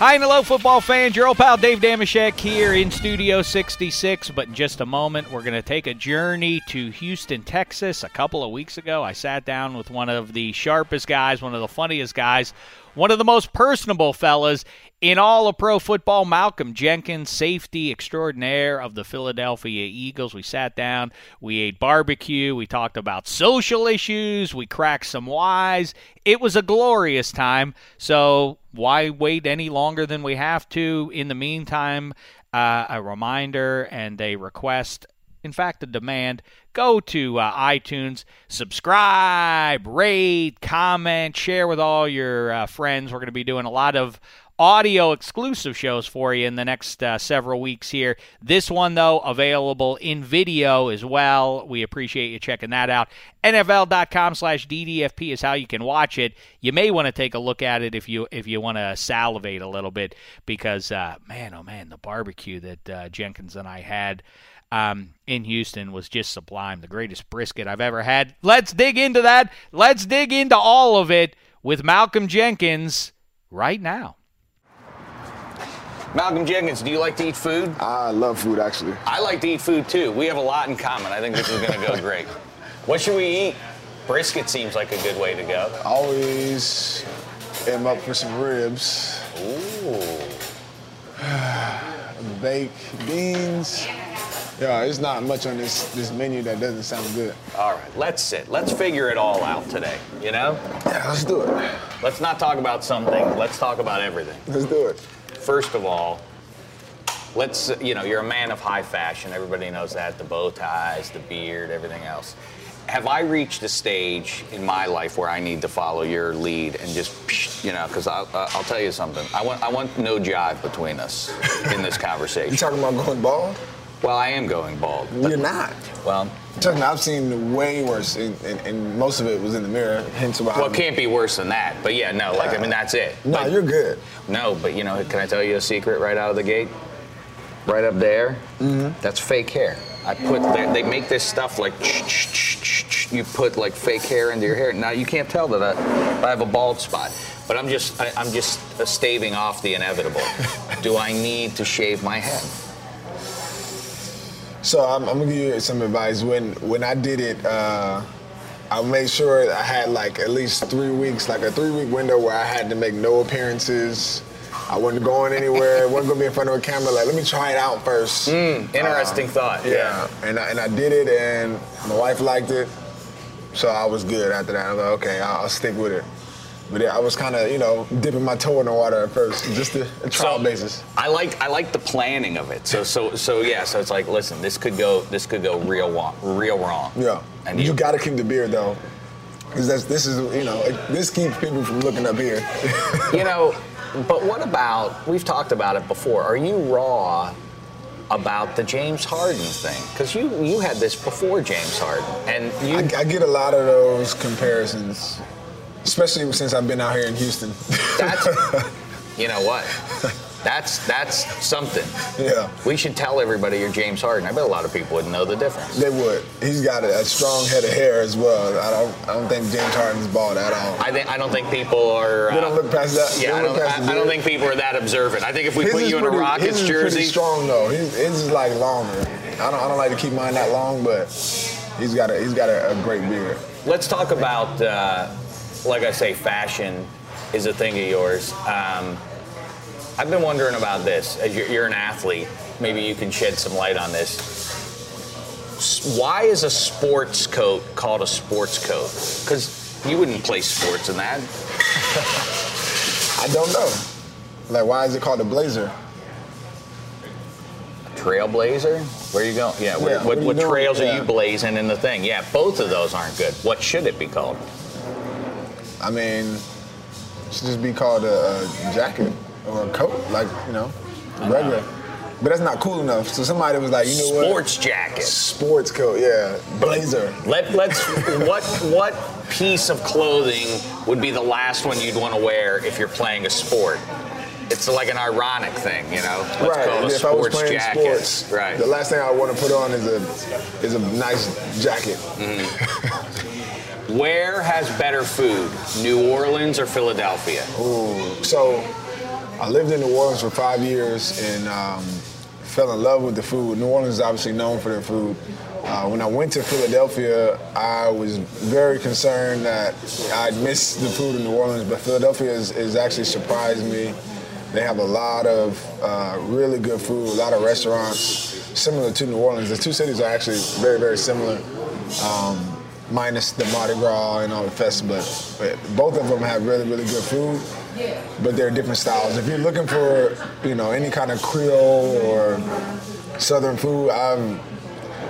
Hi and hello, football fans. Your old pal Dave Damashek here in Studio 66. But in just a moment, we're going to take a journey to Houston, Texas. A couple of weeks ago, I sat down with one of the sharpest guys, one of the funniest guys, one of the most personable fellas in all of pro football, Malcolm Jenkins, safety extraordinaire of the Philadelphia Eagles. We sat down, we ate barbecue, we talked about social issues, we cracked some wise. It was a glorious time. So why wait any longer than we have to? In the meantime, uh, a reminder and a request in fact, a demand. Go to uh, iTunes, subscribe, rate, comment, share with all your uh, friends. We're going to be doing a lot of audio exclusive shows for you in the next uh, several weeks here. This one, though, available in video as well. We appreciate you checking that out. NFL.com slash DDFP is how you can watch it. You may want to take a look at it if you if you want to salivate a little bit because, uh, man, oh man, the barbecue that uh, Jenkins and I had um, in Houston was just sublime. The greatest brisket I've ever had. Let's dig into that. Let's dig into all of it with Malcolm Jenkins right now. Malcolm Jenkins, do you like to eat food? I love food, actually. I like to eat food too. We have a lot in common. I think this is going to go great. What should we eat? Brisket seems like a good way to go. Always am up for some ribs. Ooh. Baked beans. Yeah, there's not much on this this menu that doesn't sound good. All right, let's sit. Let's figure it all out today. You know? Yeah, let's do it. Let's not talk about something. Let's talk about everything. Let's do it. First of all, let's you know you're a man of high fashion. Everybody knows that. The bow ties, the beard, everything else. Have I reached a stage in my life where I need to follow your lead and just, you know, because I'll, I'll tell you something. I want, I want no jive between us in this conversation. You talking about going bald? Well, I am going bald. You're not. Well, Trust me, I've seen way worse, and, and, and most of it was in the mirror. Hence why. well, it can't be worse than that. But yeah, no, like I mean, that's it. No, But- you're good. No, but you know, can I tell you a secret right out of the gate? Right up there, Mm-hmm. that's fake hair. I put they, they make this stuff like you put like fake hair into your hair. Now you can't tell that I, I have a bald spot, but I'm just I, I'm just staving off the inevitable. Do I need to shave my head? So I'm, I'm gonna give you some advice. When when I did it, uh, I made sure I had like at least three weeks, like a three week window where I had to make no appearances. I wasn't going anywhere. I wasn't gonna be in front of a camera. Like, let me try it out first. Interesting thought. Yeah, and I, and I did it, and my wife liked it, so I was good after that. I was like, okay, I'll, I'll stick with it. But yeah, I was kind of, you know, dipping my toe in the water at first, just a, a trial basis. I like I like the planning of it. So so so yeah. So it's like, listen, this could go this could go real wrong, real wrong. Yeah, And you, you- got to keep the beard though, because that's this is, you know, it, this keeps people from looking up here. You know, but what about? We've talked about it before. Are you raw about the James Harden thing because you you had this before James Harden, and you I, I get a lot of those comparisons, especially since I've been out here in Houston. that's you know what that's that's something. yeah, We should tell everybody you're James Harden. I bet a lot of people wouldn't know the difference. they would. He's got a, a strong head of hair as well. I don't. I don't think James Harden's bald at all. I think I don't think people are. They don't look past that. Yeah, I don't, I, I don't think people are that observant. I think if we His put you in a Rockets his is pretty jersey, strong though. His, his is like longer. I don't. I don't like to keep mine that long, but he's got a. He's got a, a great beard. let's talk about, uh, like I say, fashion is a thing of yours. Um, I've been wondering about this. As you're, you're an athlete, maybe you can shed some light on this. Why is a sports coat called a sports coat? Because you wouldn't play sports in that. I don't know. Like, why is it called a blazer? Trailblazer? Where are you going? Yeah. Where, Yeah, what, what what trails are you blazing in the thing? Yeah, both of those aren't good. What should it be called? I mean, it should just be called a, a jacket or a coat, like you know, regular. But that's not cool enough. So somebody was like, you know what? Sports jacket. Sports coat, yeah, blazer. Let, let's. what what piece of clothing would be the last one you'd want to wear if you're playing a sport? It's like an ironic thing, you know. Let's right. call it a if I was playing jacket. sports, Right. the last thing I want to put on is a is a nice jacket. Mm-hmm. Where has better food, New Orleans or Philadelphia? Ooh. So I lived in New Orleans for five years and um, fell in love with the food. New Orleans is obviously known for their food. Uh, when I went to Philadelphia, I was very concerned that I'd miss the food in New Orleans, but Philadelphia is actually surprised me. They have a lot of uh, really good food, a lot of restaurants similar to New Orleans. The two cities are actually very, very similar. Um, minus the Mardi Gras and all the festivals. But both of them have really, really good food, but they're different styles. If you're looking for, you know, any kind of Creole or Southern food, I've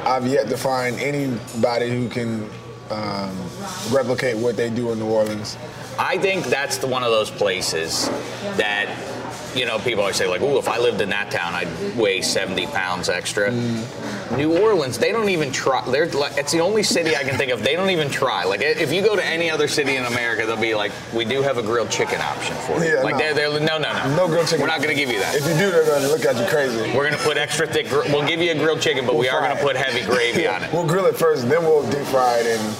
I've yet to find anybody who can um, replicate what they do in New Orleans. I think that's the, one of those places that, you know, people always say, like, ooh, if I lived in that town, I'd weigh 70 pounds extra. New Orleans, they don't even try. They're like, it's the only city I can think of. They don't even try. Like, if you go to any other city in America, they'll be like, we do have a grilled chicken option for you. Yeah, like, no. they're, they're, no, no, no. No grilled chicken. We're not going to give you that. If you do, they're going to look at you crazy. We're going to put extra thick, gr- we'll give you a grilled chicken, but we We'll are going to put heavy gravy on it. We'll grill it first, then we'll deep fry it and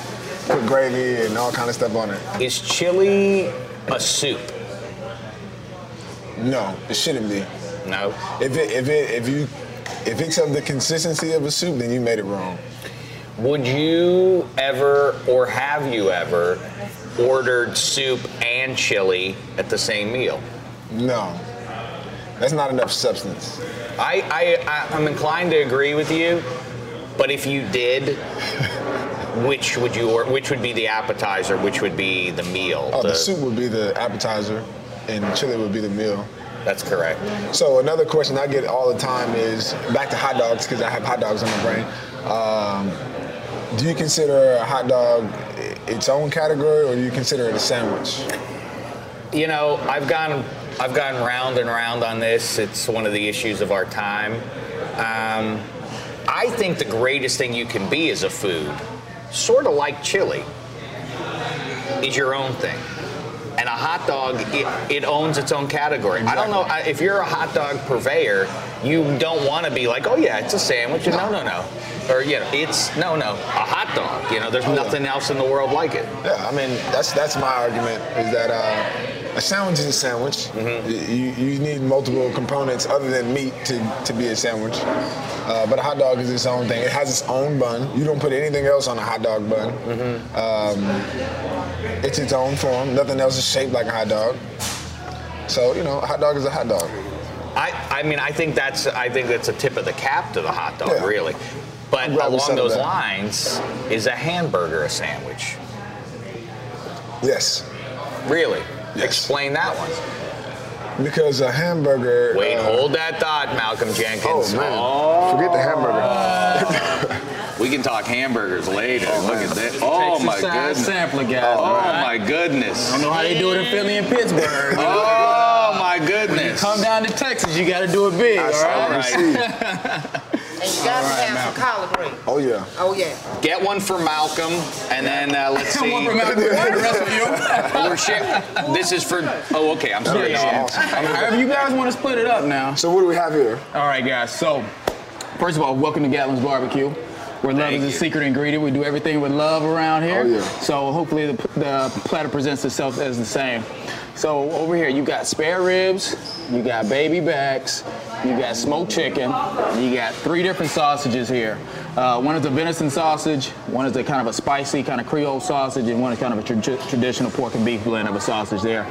put gravy and all kind of stuff on it. Is chili a soup? No, it shouldn't be. No. If it, if it, if you, if it's of the consistency of a soup, then you made it wrong. Would you ever, or have you ever, ordered soup and chili at the same meal? No, that's not enough substance. I, I, I I'm inclined to agree with you, but if you did, which would you, or which would be the appetizer? Which would be the meal? Oh, the, soup would be the appetizer, and chili would be the meal. That's correct. So another question I get all the time is back to hot dogs because I have hot dogs on my brain. Um, do you consider a hot dog its own category, or do you consider it a sandwich? You know, I've gone, I've gone round and round on this. It's one of the issues of our time. Um, I think the greatest thing you can be as a food, sort of like chili, is your own thing. And a hot dog, it, it owns its own category. I don't know I- if you're a hot dog purveyor, you don't want to be like, oh yeah, it's a sandwich. No, no, no. Or you know, it's no, no, a hot dog. You know, there's nothing else in the world like it. Yeah, I mean that's that's my argument is that uh, a sandwich is a sandwich. You, you need multiple components other than meat to, to be a sandwich. Uh, but a hot dog is its own thing. It has its own bun. You don't put anything else on a hot dog bun. Um, it's its own form. Nothing else is shaped like a hot dog. So you know, a hot dog is a hot dog. I, I mean, I think that's I think that's a tip of the cap to the hot dog, Yeah. really. But I'm glad we along those lines, is a hamburger a sandwich? Yes, Really? Yes. Explain that one. because a hamburger. Wait, uh, hold that thought, Malcolm Jenkins. Oh Jenkins. man, forget the hamburger. We can talk hamburgers later. Look at that. Oh Texas my side goodness. sampler guys. Oh right? my goodness. I don't know how they do it in Philly and Pittsburgh. Oh Oh my goodness. Come down to Texas, you got to do it big, all That's all right? I see. And you gotta have some collard greens. Oh yeah. Oh, yeah. Get one for Malcolm, and then uh, let's see. Come on, Malcolm. The rest of you. Oh, we're share- This is for. Oh, okay. I'm sorry. Yeah, awesome. However, you guys want to split it up now. So what do we have here? All right, guys. So, first of all, welcome to Gatlin's Barbecue. Where love Thank is the you. secret ingredient. We do everything with love around here. Oh, yeah. So hopefully the, the platter presents itself as the same. So over here you got spare ribs, you got baby backs, you got smoked chicken, you got three different sausages here. Uh, one is a venison sausage, one is a kind of a spicy kind of Creole sausage, and one is kind of a tra- traditional pork and beef blend of a sausage there.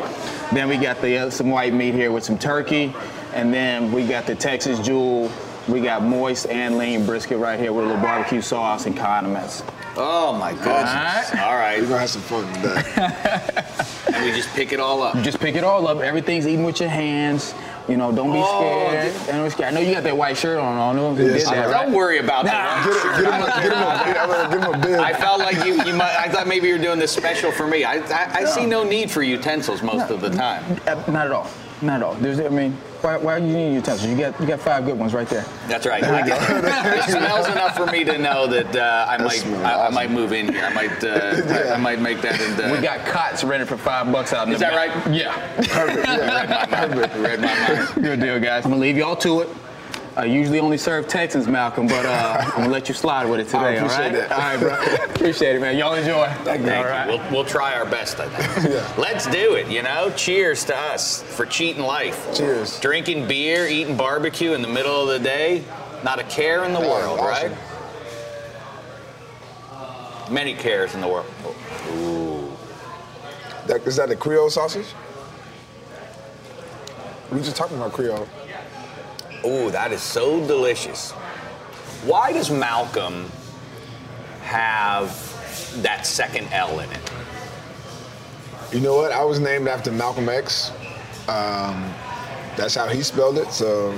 Then we got the uh, some white meat here with some turkey, and then we got the Texas Jewel. We got moist and lean brisket right here with a little barbecue sauce and condiments. Oh my goodness. All right. We're gonna have some fun today. And we just pick it all up. You just pick it all up. Everything's eaten with your hands. You know, don't be Oh, scared. Don't be scared. I know you got that white shirt on. I know Yes, I that, do. right? Don't worry about that. Get, get him, a, get him a, I'm him a bib. I felt like you, you might, I thought maybe you were doing this special for me. I, I, I see no need for utensils most of the time. Uh, Not at all. Not at all. There's, I mean, why, why are you need utensils? You got, you got five good ones right there. That's right. it smells enough for me to know that uh, I might smells I, I might move in here. I might uh, I, I might make that into. We got cots rented for five bucks out in Is the that back. right? Yeah. Perfect. Yeah. Perfect. Read my mind. Good deal, guys. I'm gonna leave y'all to it. I usually only serve Texans, Malcolm, but uh, I'm gonna let you slide with it today, all appreciate right? that. All right, bro. appreciate it, man. Y'all enjoy. Thank all you. right. We'll, we'll try our best, I think. Let's do it, you know? Cheers to us for cheating life. Cheers. Drinking beer, eating barbecue in the middle of the day, not a care in the Man, world, awesome. right? Many cares in the world. Ooh. That, is that the Creole sausage? We just talking about Creole. Ooh, that is so delicious. Why does Malcolm have that second L in it? You know what? I was named after Malcolm X. Um, that's how he spelled it. So,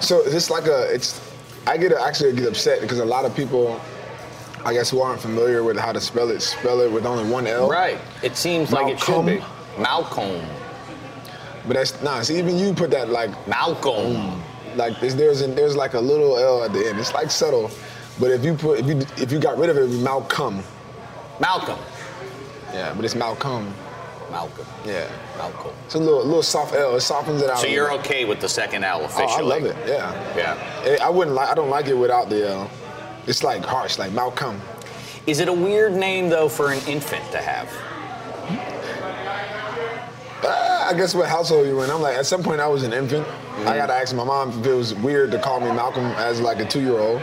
so it's like a. It's. I get actually get upset because a lot of people, I guess, who aren't familiar with how to spell it, spell it with only one L. Right. It seems like it should be. Malcolm. But that's nah. See, even you put that like Malcolm. like there's there's, there's like a little L at the end. It's like subtle. But if you put if you if you got rid of it, it'd be Malcolm. Malcolm. Yeah, but it's Malcolm. Malcolm. Yeah. Malcolm. It's a little little soft L. It softens it out. So you're okay with the second L officially? Oh? I love it. Yeah. Yeah. I wouldn't like. I don't like it without the L. It's like harsh, like Malcolm. Is it a weird name though for an infant to have? I guess what household you were in. I'm like, at some point I was an infant. I mm-hmm. gotta ask my mom if it was weird to call me Malcolm as like a two-year-old.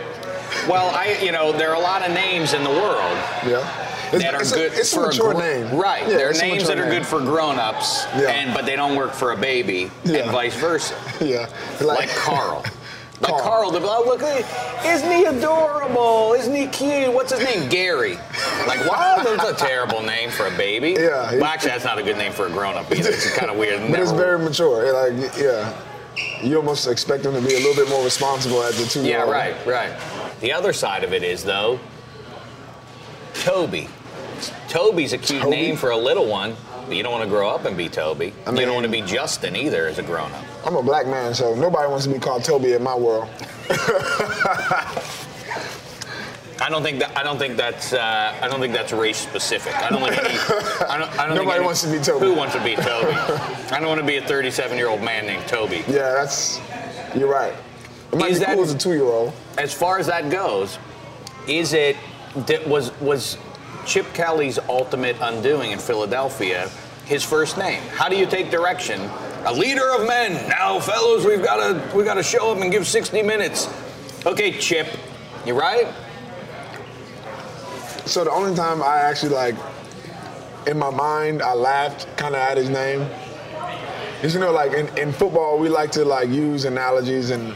Well, I you know there are a lot of names in the world Yeah. It's, that are it's good A, it's for a mature gr- name. Right. Yeah, there are names that are name. good for grown-ups, Yeah. and but they don't work for a baby, Yeah. and vice versa. Yeah. Like Like Carl. Carl, like, oh, look, isn't he adorable? Isn't he cute? What's his name? Gary. Like, wow, that's a terrible name for a baby. Yeah, he- Well, actually, that's not a good name for a grown-up either. It's kind of weird. But it's very mature. Like, yeah. You almost expect them to be a little bit more responsible as a Yeah, two-year-old. right, right. The other side of it is though, Toby. Toby's a cute Toby? name for a little one, you don't want to grow up and be Toby. I you don't want to be Justin either as a grown-up. I'm a black man, so nobody wants to be called Toby in my world. I don't think that. I don't think that's. Uh, I don't think that's race specific. I don't think. Any, I don't, I don't think Nobody any- wants to be Toby. Who wants to be Toby? I don't want to be a 37-year-old man named Toby. Yeah, that's. You're right. It might Is be that- cool as a two-year-old. As far as that goes, is it was was Chip Kelly's ultimate undoing in Philadelphia his first name? How do you take direction? A leader of men. Now, fellows, we've got to we got to show up and give 60 minutes. Okay, Chip, you right? So the only time I actually like, in my mind, I laughed kind of at his name. Is you know, like in, in football, we like to like use analogies, and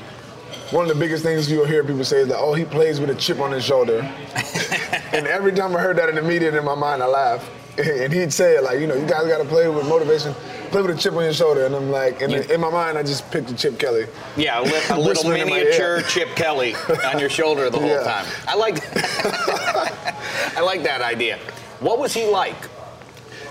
one of the biggest things you'll hear people say is that, oh, he plays with a chip on his shoulder. and every time I heard that in the media, in my mind, I laugh. And he'd say it like, you know, you guys got to play with motivation, play with a chip on your shoulder. And I'm like, in, in my mind, I just pictured Chip Kelly. Yeah, a, li- a little Whistling in my miniature. Chip Kelly on your shoulder the whole Yeah. time. I like I like that idea. What was he like?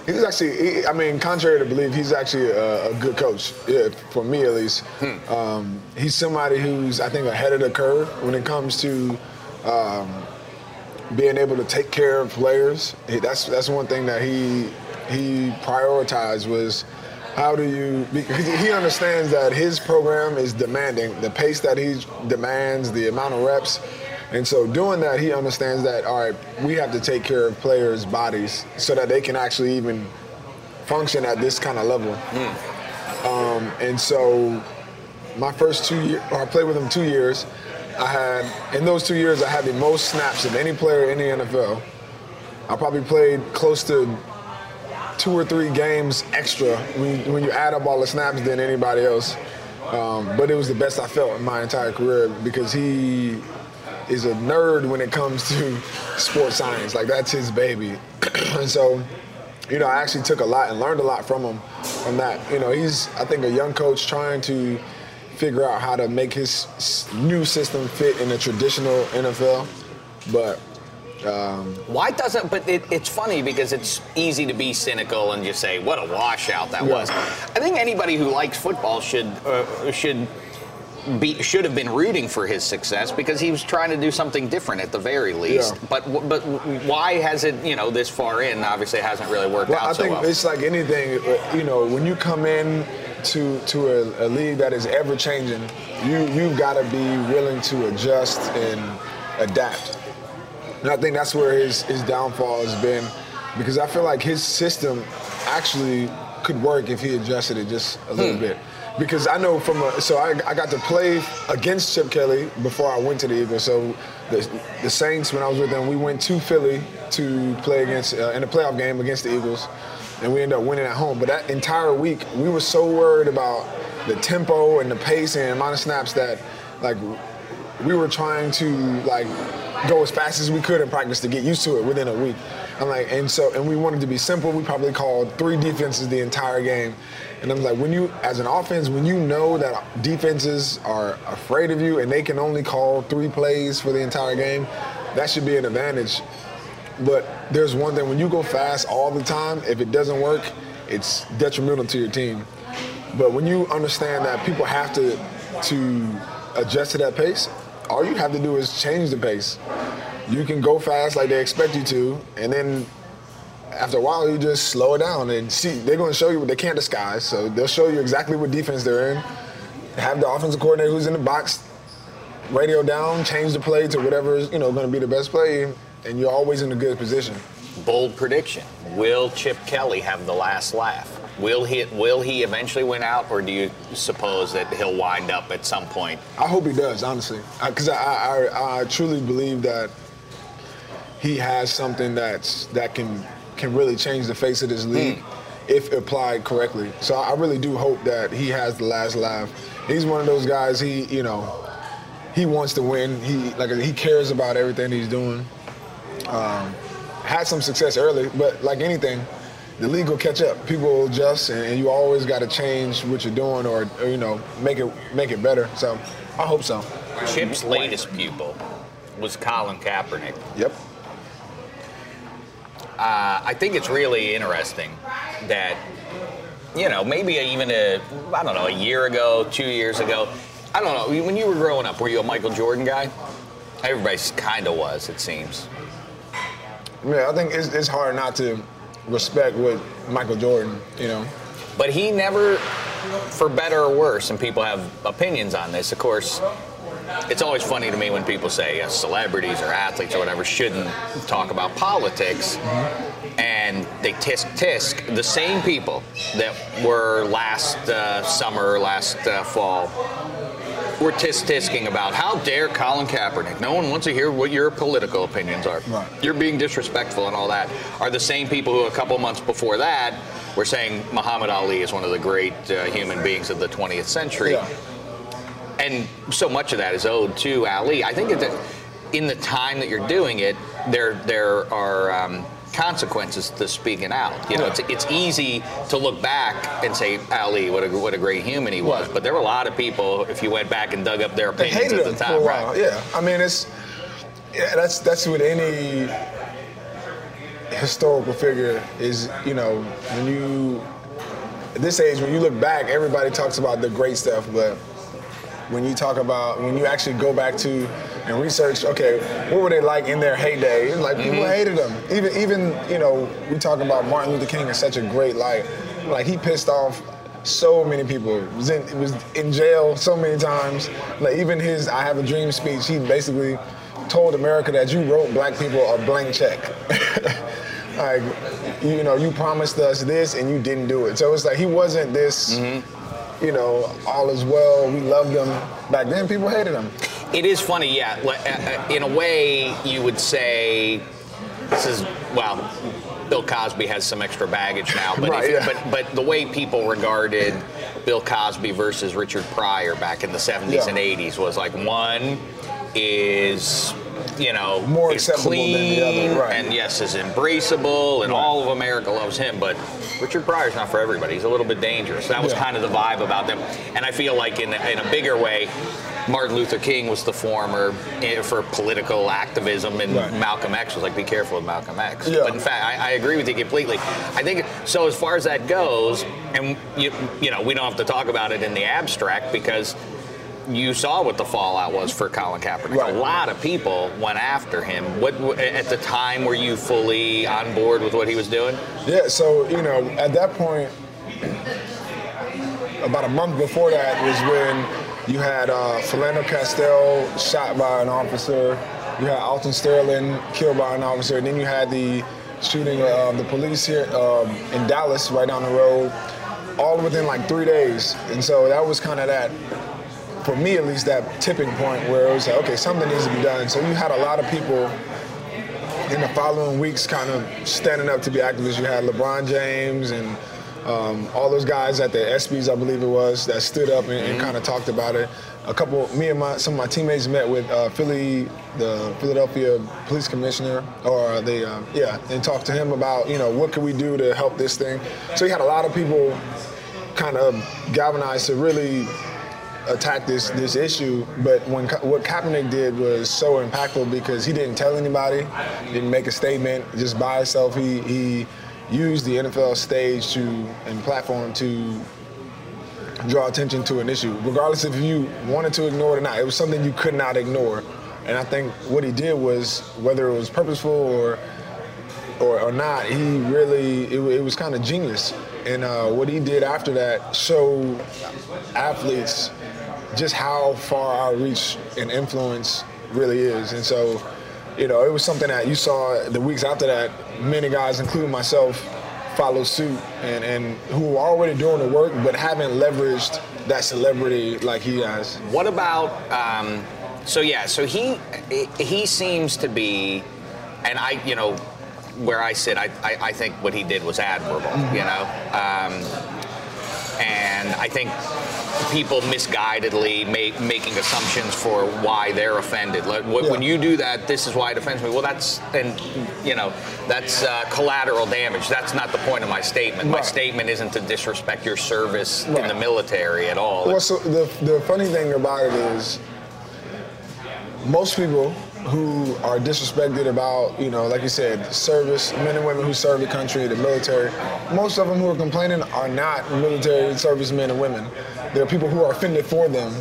He's actually, he, I mean, contrary to belief, he's actually a, a good coach, yeah, for me at least. Hmm. Um, he's somebody who's, I think, ahead of the curve when it comes to um, being able to take care of players. He- That's that's one thing that he he prioritized was how do you because he understands that his program is demanding the pace that he demands, the amount of reps. And so doing that, he understands that all right, we have to take care of players' bodies so that they can actually even function at this kind of level. Um, and so my first two years, I played with him two years. I had in those two years, I had the most snaps of any player in the NFL. I probably played close to two or three games extra when, when you add up all the snaps than anybody else. Um, but it was the best I felt in my entire career because he is a nerd when it comes to sports science. Like that's his baby. and so, you know, I actually took a lot and learned a lot from him from that. You know, he's I think a young coach trying to figure out how to make his new system fit in a traditional NFL. But um, Why doesn't? But it, it's funny because it's easy to be cynical and just say, "What a washout that Yeah. was." I think anybody who likes football should uh, should be should have been rooting for his success because he was trying to do something different at the very least. Yeah. But but why has it you know this far in? Obviously, it hasn't really worked out. Well, out I so think well. it's like anything. uh, You know, when you come in to to a, a league that is ever changing, you you've got to be willing to adjust and adapt. And I think that's where his his downfall has been, because I feel like his system actually could work if he adjusted it just a little bit. Because I know from a, so I, I got to play against Chip Kelly before I went to the Eagles. So the, the Saints, when I was with them, we went to Philly to play against uh, in a playoff game against the Eagles, and we ended up winning at home. But that entire week, we were so worried about the tempo and the pace and the amount of snaps that like we were trying to like go as fast as we could in practice to get used to it within a week. I'm like, and so, and we wanted to be simple. We probably called three defenses the entire game. And I'm like, when you, as an offense, when you know that defenses are afraid of you and they can only call three plays for the entire game, that should be an advantage. But there's one thing, when you go fast all the time, if it doesn't work, it's detrimental to your team. But when you understand that people have to to adjust to that pace, all you have to do is change the pace. You can go fast like they expect you to, and then after a while you just slow it down and see. They're going to show you what they can't disguise, so they'll show you exactly what defense they're in. Have the offensive coordinator who's in the box radio down, change the play to whatever is you know going to be the best play, and you're always in a good position. Bold prediction: Will Chip Kelly have the last laugh? Will he? Will he eventually win out, or do you suppose that he'll wind up at some point? I hope he does, honestly, because I, I, I, I truly believe that he has something that's that can can really change the face of this league if applied correctly. So I really do hope that he has the last laugh. He's one of those guys. He, you know, he wants to win. He like he cares about everything he's doing. Um, had some success early, but like anything, the league will catch up. People will adjust, and, and you always got to change what you're doing, or, or you know, make it make it better. So I hope so. Chip's latest pupil was Colin Kaepernick. Yep. Uh, I think it's really interesting that, you know, maybe even a, I don't know, a year ago, two years ago, I don't know, when you were growing up, were you a Michael Jordan guy? Everybody kind of was, it seems. Yeah, I think it's, it's hard not to respect what Michael Jordan, you know. But he never, for better or worse, and people have opinions on this, of course, it's always funny to me when people say uh, celebrities or athletes or whatever shouldn't talk about politics. And they tisk tisk the same people that were last uh, summer, last uh, fall, were tisk tisking about how dare Colin Kaepernick. No one wants to hear what your political opinions are. Right. You're being disrespectful and all that. Are the same people who a couple months before that were saying Muhammad Ali is one of the great uh, human beings of the 20th century Yeah. And so much of that is owed to Ali. I think that in the time that you're doing it, there there are um, consequences to speaking out. You know, it's, it's easy to look back and say Ali, what a what a great human he was. Right. But there were a lot of people, if you went back and dug up their They opinions hated at the for time, a while. right? Yeah, I mean it's yeah, that's that's with any historical figure is, you know, when you at this age, when you look back, everybody talks about the great stuff, but when you talk about when you actually go back to and research, okay, what were they like in their heyday? Like people mm-hmm. hated them. Even even you know we talk about Martin Luther King in such a great light. Like he pissed off so many people. Was in was in jail so many times. Like even his "I Have a Dream" speech, he basically told America that you wrote black people a blank check. like you know you promised us this and you didn't do it. So it's like he wasn't this. Mm-hmm. You know, all is well. We loved him back then. People hated him. It is funny, yeah. Uh, uh, In a way, you would say this is well. Bill Cosby has some extra baggage now, but Right, if, yeah. but but the way people regarded Bill Cosby versus Richard Pryor back in the 70s Yeah. and 80s was like one is you know More acceptable than the other, clean right. and yes is embraceable and all of America loves him, but Richard Pryor's not for everybody. He's a little bit dangerous. That was Yeah. kind of the vibe about them, and I feel like in in a bigger way. Martin Luther King was the former eh, for political activism, and Right. Malcolm X was like, "Be careful with Malcolm X." Yeah. But in fact, I, I agree with you completely. I think so. As far as that goes, and you, you know, we don't have to talk about it in the abstract because you saw what the fallout was for Colin Kaepernick. Right. A lot of people went after him. What at the time were you fully on board with what he was doing? Yeah, so you know, at that point, about a month before that was when you had uh, Philando Castile shot by an officer, you had Alton Sterling killed by an officer, and then you had the shooting of the police here um, in Dallas, right down the road, all within like three days. And so that was kind of that for me at least, that tipping point where it was like, okay, something needs to be done. So you had a lot of people in the following weeks kind of standing up to be activists. You had LeBron James and um, all those guys at the ESPYs, I believe it was, that stood up and, and kind of talked about it. A couple, me and my some of my teammates met with uh, Philly, the Philadelphia Police Commissioner, or they, uh, yeah, and talked to him about, you know, what can we do to help this thing. So you had a lot of people kind of galvanized to really attack this this issue. But when what Kaepernick did was so impactful because he didn't tell anybody, didn't make a statement, just by himself. He he used the NFL stage to and platform to draw attention to an issue, regardless if you wanted to ignore it or not. It was something you could not ignore. And I think what he did was, whether it was purposeful or or, or not, he really it, it was kind of genius. And uh, what he did after that showed athletes just how far our reach and influence really is. And so, you know, it was something that you saw the weeks after that. Many guys, including myself, follow suit and, and who were already doing the work but haven't leveraged that celebrity like he has. What about? Um, so yeah, so he he seems to be, and I you know, where I sit, I I, I think what he did was admirable. You know, um, and I think people misguidedly make, making assumptions for why they're offended. Like, wh- When Yeah. you do that, this is why it offends me. Well, that's and you know that's uh, collateral damage. That's not the point of my statement. My statement isn't to disrespect your service in the military at all. Well, so the, the funny thing about it is, most people who are disrespected about, you know, like you said, service, men and women who serve the country, the military, most of them who are complaining are not military servicemen and women. There are people who are offended for them.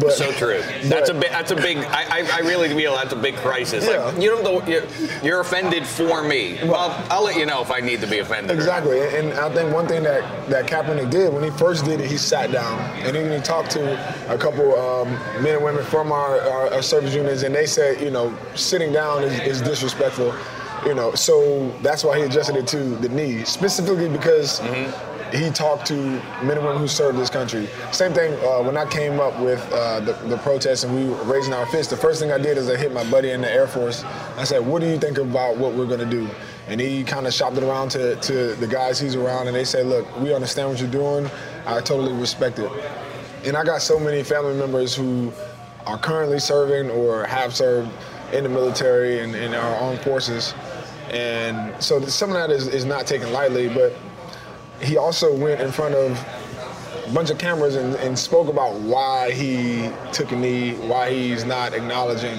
But, So true. That's a big. That's a big. I, I, I really feel that's a big crisis. Yeah. Like you don't. You're, you're offended for me. Well, I'll let you know if I need to be offended. Exactly, and I think one thing that that Kaepernick did when he first did it, he sat down and then he talked to a couple um, men and women from our, our, our service units, and they said, you know, sitting down is, is disrespectful, you know. So that's why he adjusted it to the knee, specifically because. He talked to men and women who served this country. Same thing uh, when I came up with uh, the, the protests and we were raising our fists. The first thing I did is I hit my buddy in the Air Force. I said, "What do you think about what we're gonna do?" And he kind of shopped it around to, to the guys he's around, and they said, "Look, we understand what you're doing. I totally respect it." And I got so many family members who are currently serving or have served in the military and in our armed forces, and so some of that is, is not taken lightly. But he also went in front of a bunch of cameras and, and spoke about why he took a knee, why he's not acknowledging,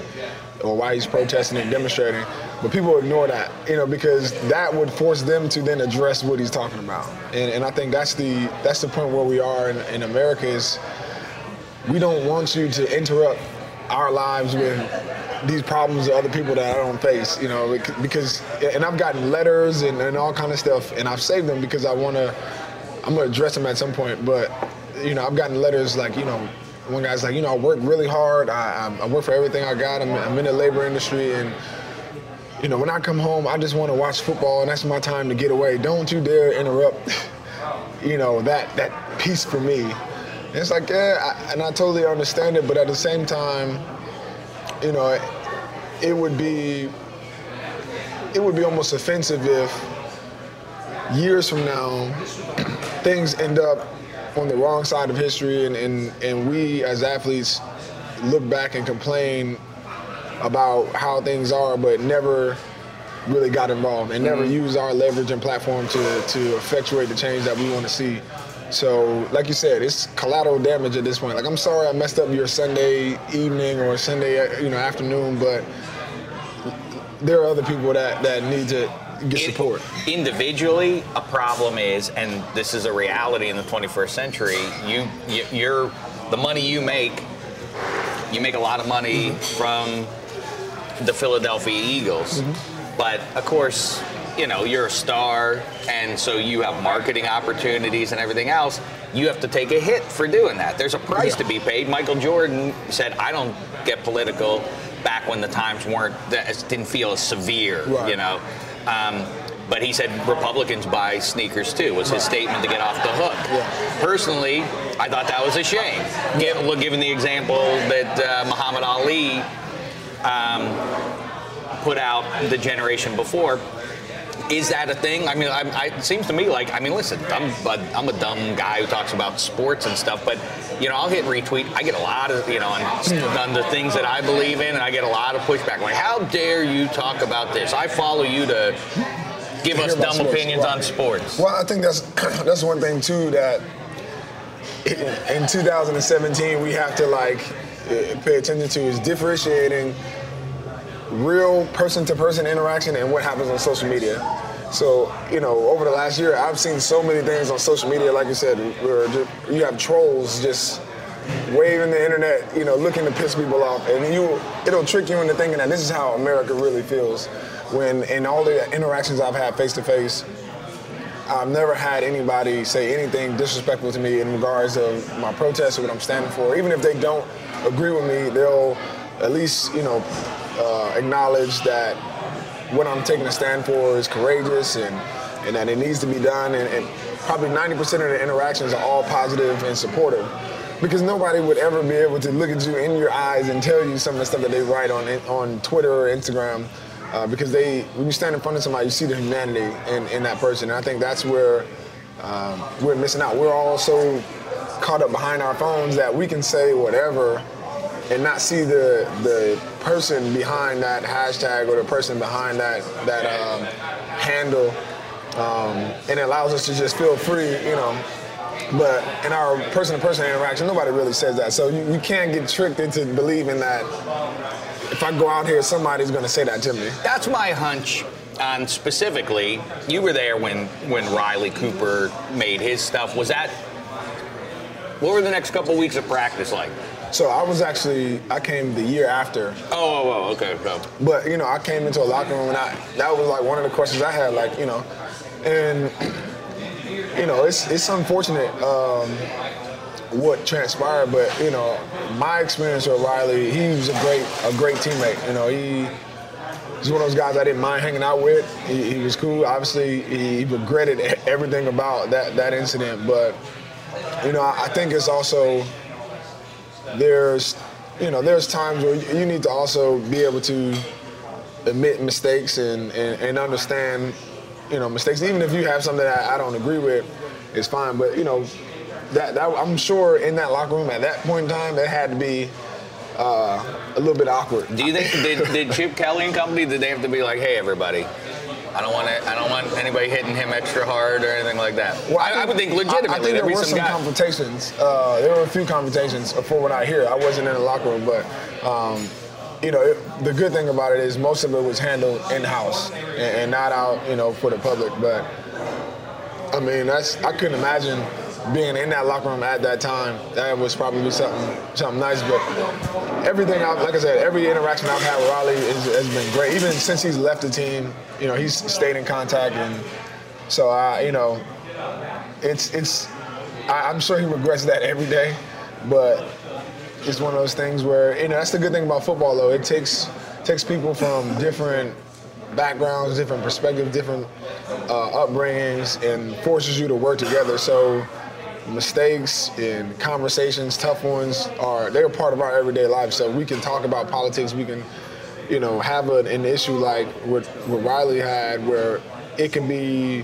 or why he's protesting and demonstrating. But people ignore that, you know, because that would force them to then address what he's talking about. And, and I think that's the that's the point where we are in, in America is we don't want you to interrupt our lives with these problems of other people that I don't face, you know, because and I've gotten letters and, and all kind of stuff, and I've saved them because I want to. I'm gonna address them at some point, but you know, I've gotten letters like, you know, one guy's like, you know, I work really hard. I, I work for everything I got. I'm, I'm in the labor industry, and you know, when I come home, I just want to watch football, and that's my time to get away. Don't you dare interrupt, you know, that that piece for me. And it's like, yeah, I, and I totally understand it, but at the same time, you know, it, it would be it would be almost offensive if years from now things end up on the wrong side of history and, and, and we as athletes look back and complain about how things are but never really got involved and never mm-hmm. used our leverage and platform to, to effectuate the change that we want to see. So, like you said, it's collateral damage at this point. Like, I'm sorry I messed up your Sunday evening or Sunday, you know, afternoon, but there are other people that, that need to get it, support. Individually, a problem is, and this is a reality in the 21st century. You, you you're the money you make. You make a lot of money from the Philadelphia Eagles, mm-hmm. but of course, you know you're a star, and so you have marketing opportunities and everything else. You have to take a hit for doing that. There's a price yeah. to be paid. Michael Jordan said, "I don't get political." Back when the times weren't, that didn't feel as severe, right. you know. Um, but he said Republicans buy sneakers too. Was his statement to get off the hook. Yeah. Personally, I thought that was a shame. Given, given the example that uh, Muhammad Ali um, put out the generation before, is that a thing? I mean, I, I, it seems to me like I mean, listen, I'm I'm a dumb guy who talks about sports and stuff, but you know, I'll hit retweet. I get a lot of you know on, on the things that I believe in, and I get a lot of pushback. Like, how dare you talk about this? I follow you to give us dumb sports, opinions right. on sports. Well, I think that's that's one thing too that in 2017 we have to like pay attention to is differentiating real person-to-person interaction and what happens on social media. So, you know, over the last year, I've seen so many things on social media, like you said, you have trolls just waving the internet, you know, looking to piss people off, and you, it'll trick you into thinking that this is how America really feels. When in all the interactions I've had face to face, I've never had anybody say anything disrespectful to me in regards of my protest or what I'm standing for. Even if they don't agree with me, they'll at least, you know, uh, acknowledge that what I'm taking a stand for is courageous and, and that it needs to be done. And, and probably 90% of the interactions are all positive and supportive because nobody would ever be able to look at you in your eyes and tell you some of the stuff that they write on on Twitter or Instagram. Uh, because they, when you stand in front of somebody, you see the humanity in, in that person. And I think that's where um, we're missing out. We're all so caught up behind our phones that we can say whatever and not see the the person behind that hashtag or the person behind that that um, handle, um, and it allows us to just feel free, you know. But in our person-to-person interaction, nobody really says that. So you, you can't get tricked into believing that if I go out here, somebody's going to say that to me. That's my hunch on specifically. You were there when when Riley Cooper made his stuff. Was that? What were the next couple weeks of practice like? So I was actually I came the year after. Oh, oh, oh okay, okay. But you know, I came into a locker room and I that was like one of the questions I had, like you know, and you know, it's it's unfortunate um, what transpired, but you know, my experience with Riley, he was a great a great teammate. You know, he. He's one of those guys I didn't mind hanging out with. He, he was cool. Obviously, he, he regretted everything about that that incident, but you know, I, I think it's also there's you know there's times where you need to also be able to admit mistakes and, and, and understand you know mistakes even if you have something that I don't agree with it's fine but you know that, that I'm sure in that locker room at that point in time it had to be uh, a little bit awkward. Do you think did, did Chip Kelly and company did they have to be like, hey everybody, I don't want to, I don't want anybody hitting him extra hard or anything like that. Well, I, I, think, I would think legitimately. I, I think there were some, some confrontations. Uh, there were a few confrontations for what I hear. I wasn't in the locker room, but um, you know, it, the good thing about it is most of it was handled in house and, and not out, you know, for the public. But I mean, that's I couldn't imagine being in that locker room at that time. That was probably something something nice. But everything, I've, like I said, every interaction I've had with Riley is, has been great. Even since he's left the team, you know, he's stayed in contact, and so I, you know, it's it's. I, I'm sure he regrets that every day, but it's one of those things where you know that's the good thing about football though. It takes takes people from different backgrounds, different perspectives, different uh, upbringings, and forces you to work together. So mistakes and conversations, tough ones, are they're part of our everyday life. So we can talk about politics. We can, you know, have an, an issue like what, what Riley had, where it can be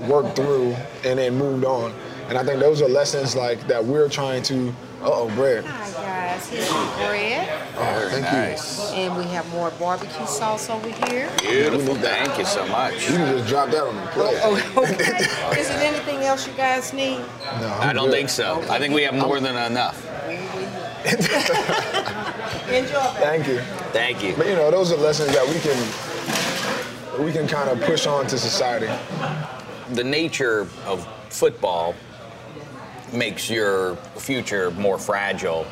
worked through and then moved on. And I think those are lessons like that we're trying to. Uh oh, bread. Hi guys, here's your bread, Oh, thank Nice. and we have more barbecue sauce over here. Beautiful. Thank you so much. you. You can just drop that on the plate. Oh, okay. Is there anything else you guys need? No, I don't think so. I think we have more than enough. Enjoy that. Thank you. Thank you. But you know, those are lessons that we can we can kind of push on to society. the nature of football makes your future more fragile.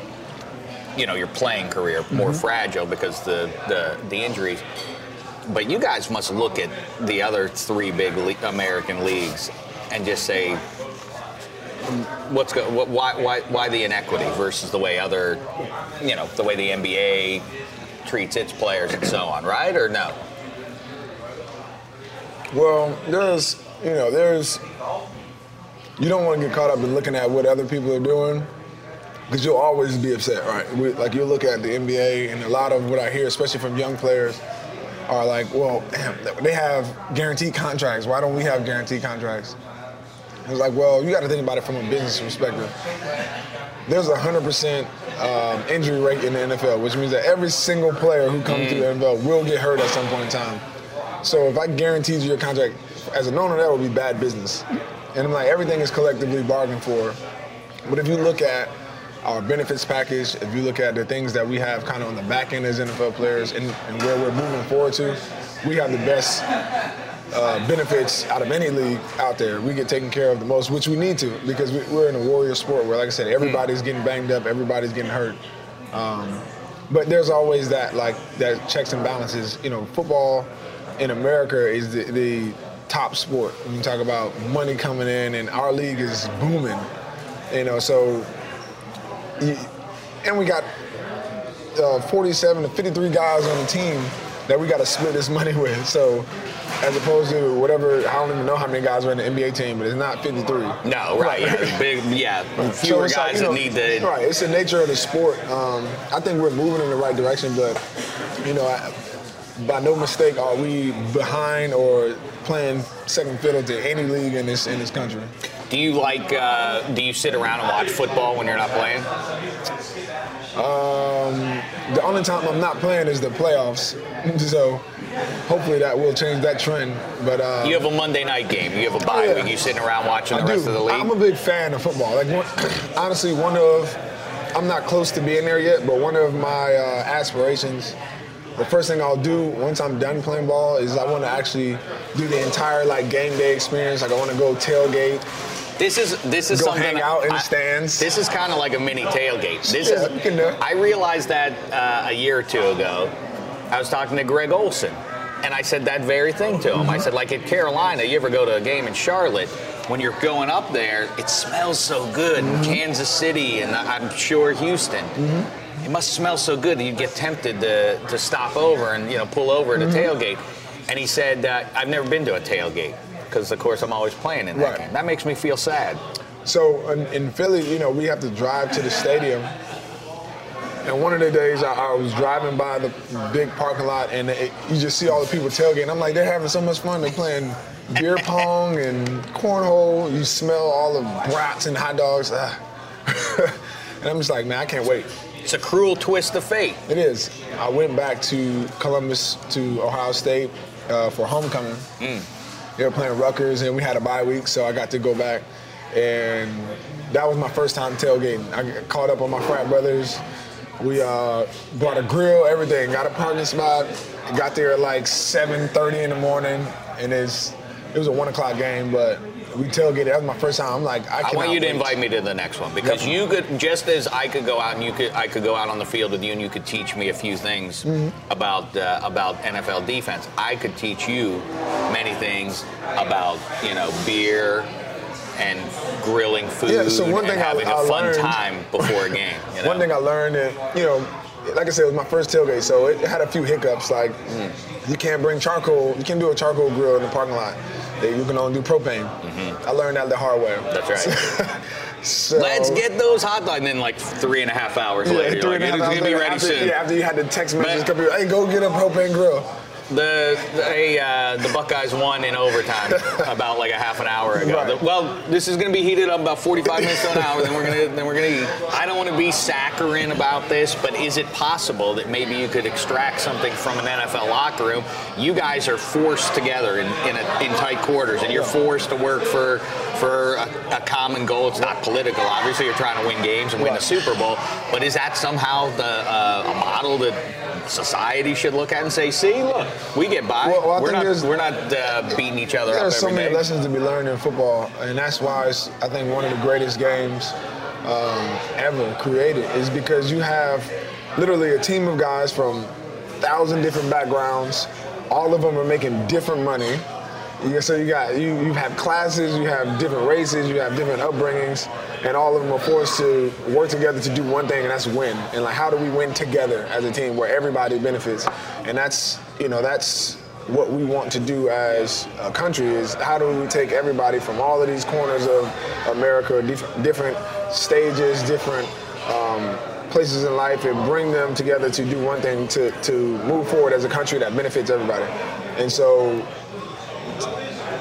You know, your playing career more mm-hmm. fragile because the, the the injuries. But you guys must look at the other three big le- American leagues and just say, what's go, what, why why why the inequity versus the way other, you know, the way the NBA treats its players and so on, right? Or no? Well, there's you know, there's you don't want to get caught up in looking at what other people are doing because you'll always be upset, right? We, like you look at the NBA and a lot of what I hear, especially from young players, are like, well, damn, they have guaranteed contracts. Why don't we have guaranteed contracts? It's like, well, you got to think about it from a business perspective. There's a 100% um, injury rate in the NFL, which means that every single player who comes to the NFL will get hurt at some point in time. So if I guaranteed you your contract, as an owner, that would be bad business. And I'm like, everything is collectively bargained for. But if you look at our benefits package, if you look at the things that we have kind of on the back end as NFL players and, and where we're moving forward to, we have the best uh, benefits out of any league out there. We get taken care of the most, which we need to because we, we're in a warrior sport where, like I said, everybody's getting banged up, everybody's getting hurt. Um, but there's always that like that checks and balances. You know, football in America is the, the top sport. When you talk about money coming in, and our league is booming. You know, so you- and we got uh, 47 to 53 guys on the team that we got to split this money with. So as opposed to whatever, I don't even know how many guys are in the NBA team, but it's not 53. No, right? Yeah, big, yeah. So Fewer like, guys you know, that need to. Right, it's the nature of the sport. Um, I think we're moving in the right direction, but you know, I, by no mistake are we behind or playing second fiddle to any league in this in this country. Do you like? Uh, do you sit around and watch football when you're not playing? Um, the only time I'm not playing is the playoffs, so hopefully that will change that trend. But uh, You have a Monday night game. You have a bye yeah. week. You sitting around watching the I rest do. of the league. I'm a big fan of football. Like one, honestly, one of I'm not close to being there yet, but one of my uh, aspirations. The first thing I'll do once I'm done playing ball is I want to actually do the entire like game day experience. Like I want to go tailgate. This is this is Go something hang out in the I- stands. This is kind of like a mini tailgate. This Yeah, is. you it. I realized that uh, a year or two ago. I was talking to Greg Olsen, and I said that very thing to him. Mm-hmm. I said, like at Carolina, you ever go to a game in Charlotte? When you're going up there, it smells so good. Mm-hmm. in Kansas City, and I'm sure Houston. It must smell so good that you'd get tempted to, to stop over and you know pull over at a Mm-hmm. tailgate. And he said, uh, I've never been to a tailgate because, of course, I'm always playing in that Right. game. That makes me feel sad. So in, in Philly, you know, we have to drive to the stadium. And one of the days I, I was driving by the big parking lot, and it, you just see all the people tailgating. I'm like, they're having so much fun. They're playing beer pong and cornhole. You smell all the brats and hot dogs. Ah. and I'm just like, man, I can't wait. It's a cruel twist of fate. It is. I went back to Columbus to Ohio State uh, for homecoming. They were playing Rutgers, and we had a bye week, so I got to go back. And that was my first time tailgating. I caught up on my frat brothers. We uh, bought a grill, everything. Got a parking spot. Got there at like 7:30 in the morning, and it's it was a one o'clock game, but we tailgated. That was my first time. I'm like, I, I want you to wait. invite me to the next one because you could just as I could go out and you could I could go out on the field with you and you could teach me a few things Mm-hmm. about uh, about NFL defense. I could teach you many things about you know beer and grilling food Yeah, so one and thing I- having a I fun learned- time before a game. You know? One thing I learned that, you know, like I said, it was my first tailgate, so it had a few hiccups. Like, Mm. you can't bring charcoal, you can't do a charcoal grill in the parking lot. You can only do propane. I learned that the hard way. Mm-hmm. That's right. So, Let's get those hot dogs. And then like three and a half hours yeah, later, three like, and a half it's hours gonna be later, ready after, soon. Yeah, after you had the text Man. come hey, go get a propane grill. The the, uh, the Buckeyes won in overtime about like a half an hour ago. Right. The- well, this is going to be heated up about 45 minutes to an hour. Then we're going to then we're going to eat. I don't want to be saccharine about this, but is it possible that maybe you could extract something from an NFL locker room? You guys are forced together in in, a, in tight quarters, and you're forced to work for for a, a common goal. It's not political. Obviously, you're trying to win games and win the Right. Super Bowl, but is that somehow the uh, a model that society should look at and say, "See, look, we get by. Well, well, we're not we're not uh, beating each other up There's so many day." lessons to be learned in football, and that's why it's, I think, one of the greatest games um, ever created is because you have literally a team of guys from thousand different backgrounds. All of them are making different money. You, so you got you you have classes, you have different races, you have different upbringings, and all of them are forced to work together to do one thing, and that's win. And like, how do we win together as a team where everybody benefits? And that's you know that's what we want to do as a country is how do we take everybody from all of these corners of America, dif- different stages, different um, places in life, and bring them together to do one thing to, to move forward as a country that benefits everybody. And so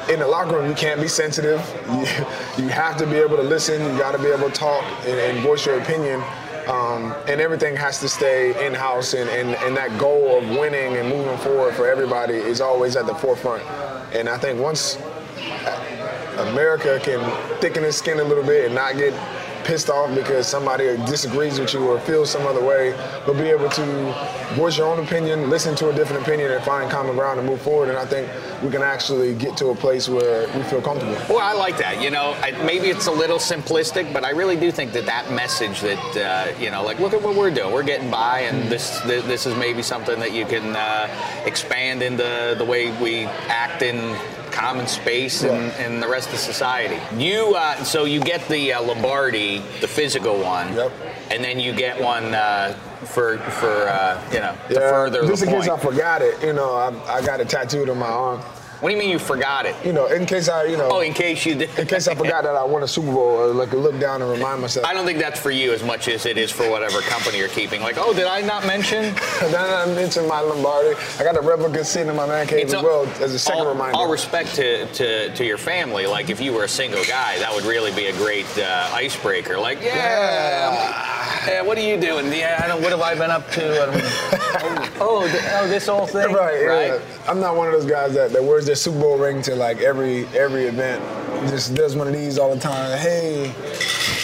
in the locker room, you can't be sensitive. You, you have to be able to listen. You got to be able to talk and, and voice your opinion. Um, and everything has to stay in house. And, and, and that goal of winning and moving forward for everybody is always at the forefront. And I think once America can thicken its skin a little bit and not get pissed off because somebody disagrees with you or feels some other way, but be able to voice your own opinion, listen to a different opinion, and find common ground and move forward. And I think we can actually get to a place where we feel comfortable. Well, I like that. You know, I, maybe it's a little simplistic, but I really do think that that message that uh, you know, like, look at what we're doing. We're getting by, and this this is maybe something that you can uh, expand into the way we act in common space and the rest of society. You uh, so you get the uh, Lombardi, the physical one, Yep. and then you get one uh, for for uh, you know to further just in case I forgot it, you know, I, I got it tattooed on my arm. What do you mean you forgot it? You know, in case I, you know, Oh, in case you did. in case I forgot that I won a Super Bowl, or like look down and remind myself. I don't think that's for you as much as it is for whatever company you're keeping. Like, oh, did I not mention? then I mentioned my Lombardi. I got a replica sitting in my man cave as well as a second all, reminder. all respect to, to, to your family. Like, if you were a single guy, that would really be a great uh, icebreaker. Like, yeah, yeah, what are you doing? Yeah, I don't. What have I been up to? Oh, oh, th- oh, this whole thing. Right, right. yeah. I'm not one of those guys that, that wears their Super Bowl ring to like every every event. Just does one of these all the time. Hey,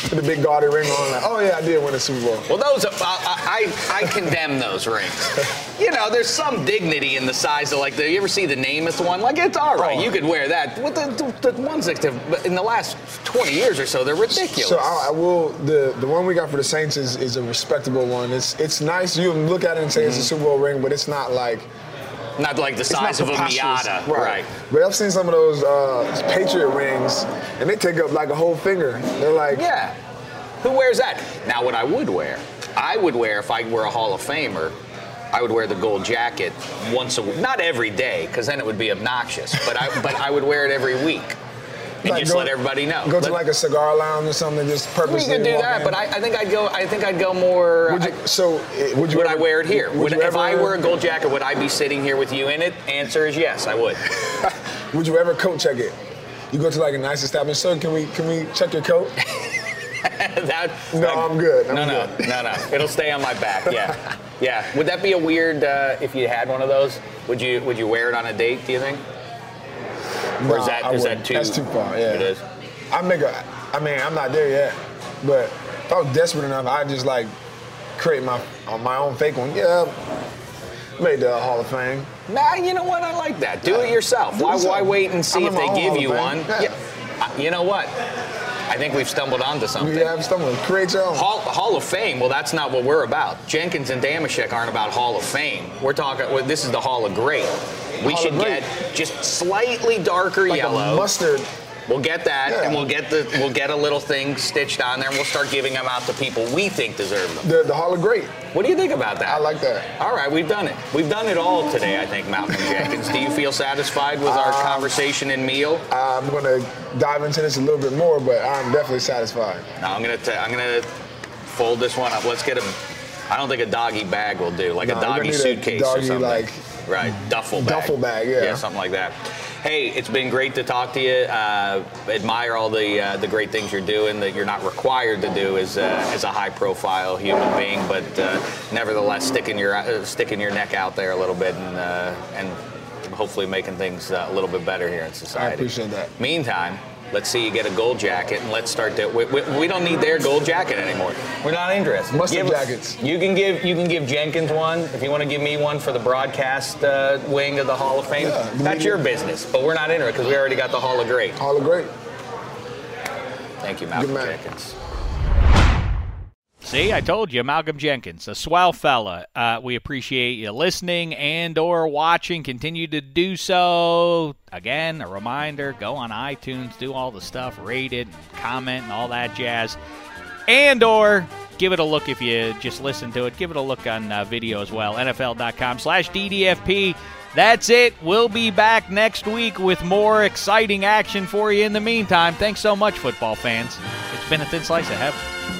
put the big gaudy ring on. Like, oh yeah, I did win a Super Bowl. Well, those are, I, I, I condemn those rings. You know, there's some dignity in the size of like the. You ever see the Namath one? Like it's all right. Oh. You could wear that. With the, the, the ones that have, in the last 20 years or so, they're ridiculous. So I, I will. The the one we got for the Saints is, is a respectable one. It's it's nice. You look at it and say it's Mm-hmm. a Super Bowl ring, but it's not like Not like the size of a preposterous. Miata. Right. But I've seen some of those uh, Patriot rings, and they take up like a whole finger. They're like, Yeah. Who wears that? Now, what I would wear, I would wear if I were a Hall of Famer, I would wear the gold jacket once a week. Not every day, because then it would be obnoxious. But I, but I would wear it every week, and like just go- let everybody know. Go to Let- like a cigar lounge or something, just we purposely. could do that, in. but I, I think I'd go. I think I'd go more. Would you, I- so eh, would you? would ever, I wear it here? Would Would, if I ever- wore a gold jacket, would I be sitting here with you in it? Answer is yes, I would. Would you ever coat check it? You go to like a nice establishment. Sir, can we can we check your coat? that, No, that- I'm good. I'm no, no, good. no, no. It'll stay on my back. Yeah, yeah. Would that be a weird uh, if you had one of those? Would you would you wear it on a date? Do you think? Or is that is that too? That's too far. Yeah, It is. I make a. I mean, I'm not there yet, but if I was desperate enough, I'd just like create my on my own fake one. Yeah, made the Hall of Fame. Nah, you know what? I like that. Do it yourself. Do Why, yourself. why wait and see I'm if they give you one? Fame. Yeah. Uh, You know what? I think we've stumbled onto something. We have stumbled. create your own. Hall, Hall of Fame. Well, that's not what we're about. Jenkins and Damashek aren't about Hall of Fame. We're talking. Well, this is the Hall of Great. We Hall should get just slightly darker like yellow. a mustard. We'll get that, Yeah. and we'll get the we'll get a little thing stitched on there, and we'll start giving them out to people we think deserve them. The, the Hall of Great. What do you think about that? I like that. All right, we've done it. We've done it all today, I think, Malcolm Jenkins. Do you feel satisfied with our Um, conversation and meal? I'm gonna dive into this a little bit more, but I'm definitely satisfied. Now I'm gonna t- I'm gonna fold this one up. Let's get a. I don't think a doggy bag will do, like No, a doggy need a suitcase or doggy, something. like, right, duffel bag. duffel bag, yeah. Yeah, something like that. Hey, it's been great to talk to you. Uh, admire all the uh, the great things you're doing that you're not required to do as uh, as a high profile human being, but uh, nevertheless sticking your uh, sticking your neck out there a little bit and uh, and hopefully making things uh, a little bit better here in society. I appreciate that. Meantime, let's see you get a gold jacket and let's start to. We, we, we don't need their gold jacket anymore. We're not interested. Mustard Give- jackets. You can give you can give Jenkins one if you want to give me one for the broadcast uh, wing of the Hall of Fame. Yeah, That's we- your business, but we're not interested because we already got the Hall of Great. Hall of Great. Thank you, Malcolm man. Jenkins. See, I told you, Malcolm Jenkins, a swell fella. Uh, we appreciate you listening and or watching. Continue to do so. Again, a reminder: go on iTunes, do all the stuff, rate it, comment, and all that jazz. And or give it a look if you just listen to it. Give it a look on uh, video as well. NFL.com/slash DDFP. That's it. We'll be back next week with more exciting action for you. In the meantime, thanks so much, football fans. It's been a thin slice of heaven.